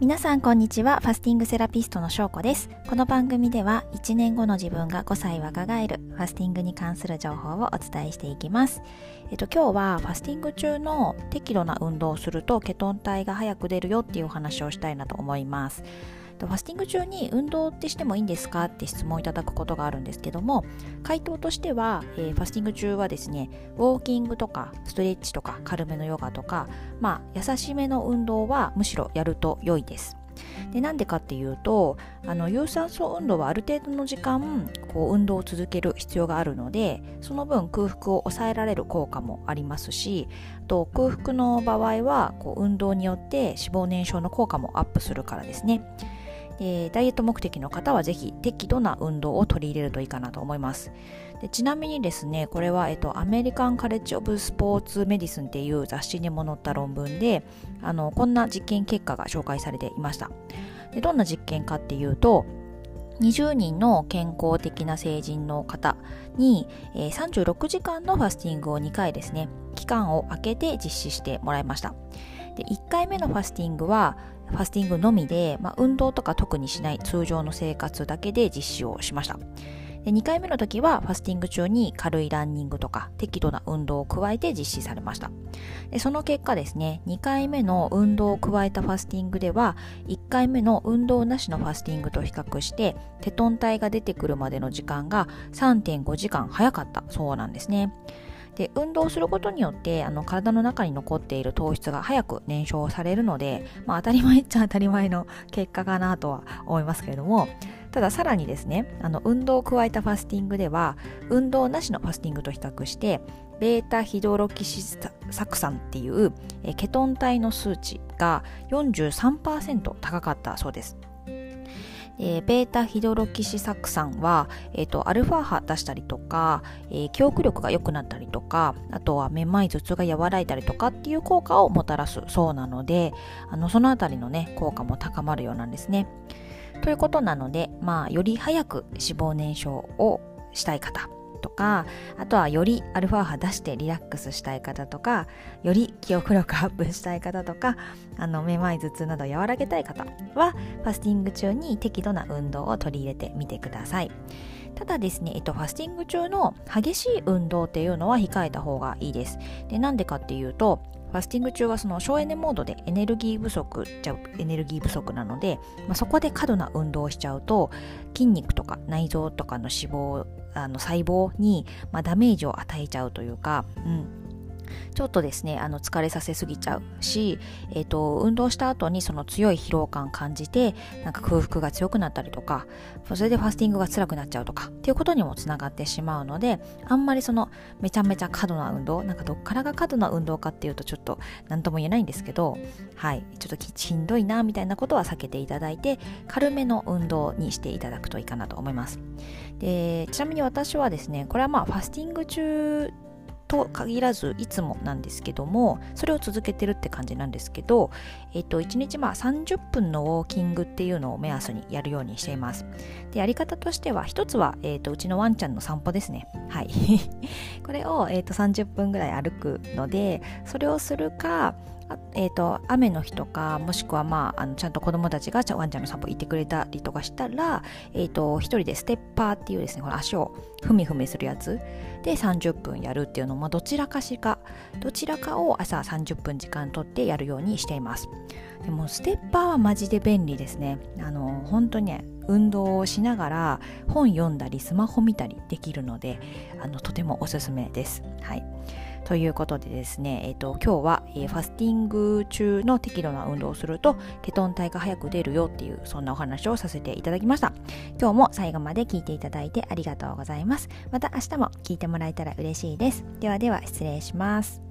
皆さんこんにちは。ファスティングセラピストのしょうこです。この番組では1年後の自分が5歳若返るファスティングに関する情報をお伝えしていきます。えっと今日はファスティング中の適度な運動をするとケトン体が早く出るよっていうお話をしたいなと思います。ファスティング中に運動ってしてもいいんですかって質問いただくことがあるんですけども回答としては、えー、ファスティング中はですねウォーキングとかストレッチとか軽めのヨガとかまあ優しめの運動はむしろやると良いですでなんでかっていうとあの有酸素運動はある程度の時間こう運動を続ける必要があるのでその分空腹を抑えられる効果もありますしと空腹の場合はこう運動によって脂肪燃焼の効果もアップするからですね。でダイエット目的の方はぜひ適度な運動を取り入れるといいかなと思います。でちなみにですねこれは、えっと、アメリカン・カレッジ・オブ・スポーツ・メディスンっていう雑誌にも載った論文であのこんな実験結果が紹介されていました。でどんな実験かっていうと20人の健康的な成人の方に、えー、36時間のファスティングを2回ですね期間を空けて実施してもらいました。で1回目のファスティングはファスティングのみで、まあ、運動とか特にしない通常の生活だけで実施をしました。で2回目の時はファスティング中に軽いランニングとか適度な運動を加えて実施されました。でその結果ですね2回目の運動を加えたファスティングでは1回目の運動なしのファスティングと比較してテトン体が出てくるまでの時間が3.5時間早かったそうなんですね。で運動することによってあの体の中に残っている糖質が早く燃焼されるので、まあ、当たり前っちゃ当たり前の結果かなとは思いますけれどもたださらにですねあの運動を加えたファスティングでは運動なしのファスティングと比較してベータヒドロキシ酢酸っていうケトン体の数値が43%高かったそうです。えー、ベータヒドロキシ酢酸は、えーと、アルファ波出したりとか、えー、記憶力が良くなったりとかあとはめまい頭痛が和らいだりとかっていう効果をもたらすそうなのであのその辺りのね効果も高まるようなんですね。ということなので、まあ、より早く脂肪燃焼をしたい方とかあとはよりアルファ波出してリラックスしたい方とかより記憶力アップしたい方とかあのめまい頭痛など和らげたい方はファスティング中に適度な運動を取り入れてみてください。ただですね、えっと、ファスティング中の激しい運動っていうのは控えた方がいいです。でなんでかっていうとファスティング中はその省エネモードでエネルギー不足じゃエネルギー不足なので、まあ、そこで過度な運動をしちゃうと筋肉とか内臓とかの脂肪あの細胞に、まあ、ダメージを与えちゃうというか、うん、ちょっとですね、あの疲れさせすぎちゃうし、えっ、ー、と、運動した後にその強い疲労感感じて、なんか空腹が強くなったりとか、それでファスティングが辛くなっちゃうとか、っていうことにもつながってしまうので、あんまりそのめちゃめちゃ過度な運動、なんかどっからが過度な運動かっていうとちょっと何とも言えないんですけど、はい、ちょっとしんどいなみたいなことは避けていただいて、軽めの運動にしていただくといいかなと思います。で、ちなみに私はですね、これはまあファスティング中と限らずいつもなんですけどもそれを続けてるって感じなんですけど、えっと、1日まあ30分のウォーキングっていうのを目安にやるようにしています。でやり方としては一つは、えっと、うちのワンちゃんの散歩ですね。はい。これを、えっと、30分ぐらい歩くのでそれをするかえーと、雨の日とかもしくは、まあ、あのちゃんと子供たちがワンちゃんの散歩行ってくれたりとかしたら、えーと、一人でステッパーっていうですねこの足をふみふみするやつ。で30分やるっていうのもどちらかしかどちらかを朝30分時間とってやるようにしています。でもステッパーはマジで便利ですね。あの本当にね運動をしながら本読んだりスマホ見たりできるのであのとてもおすすめです。はい。ということでですね、えーと、今日は、えー、ファスティング中の適度な運動をするとケトン体が早く出るよっていうそんなお話をさせていただきました。今日も最後まで聞いていただいてありがとうございます。また明日も聞いてもらえたら嬉しいです。ではでは失礼します。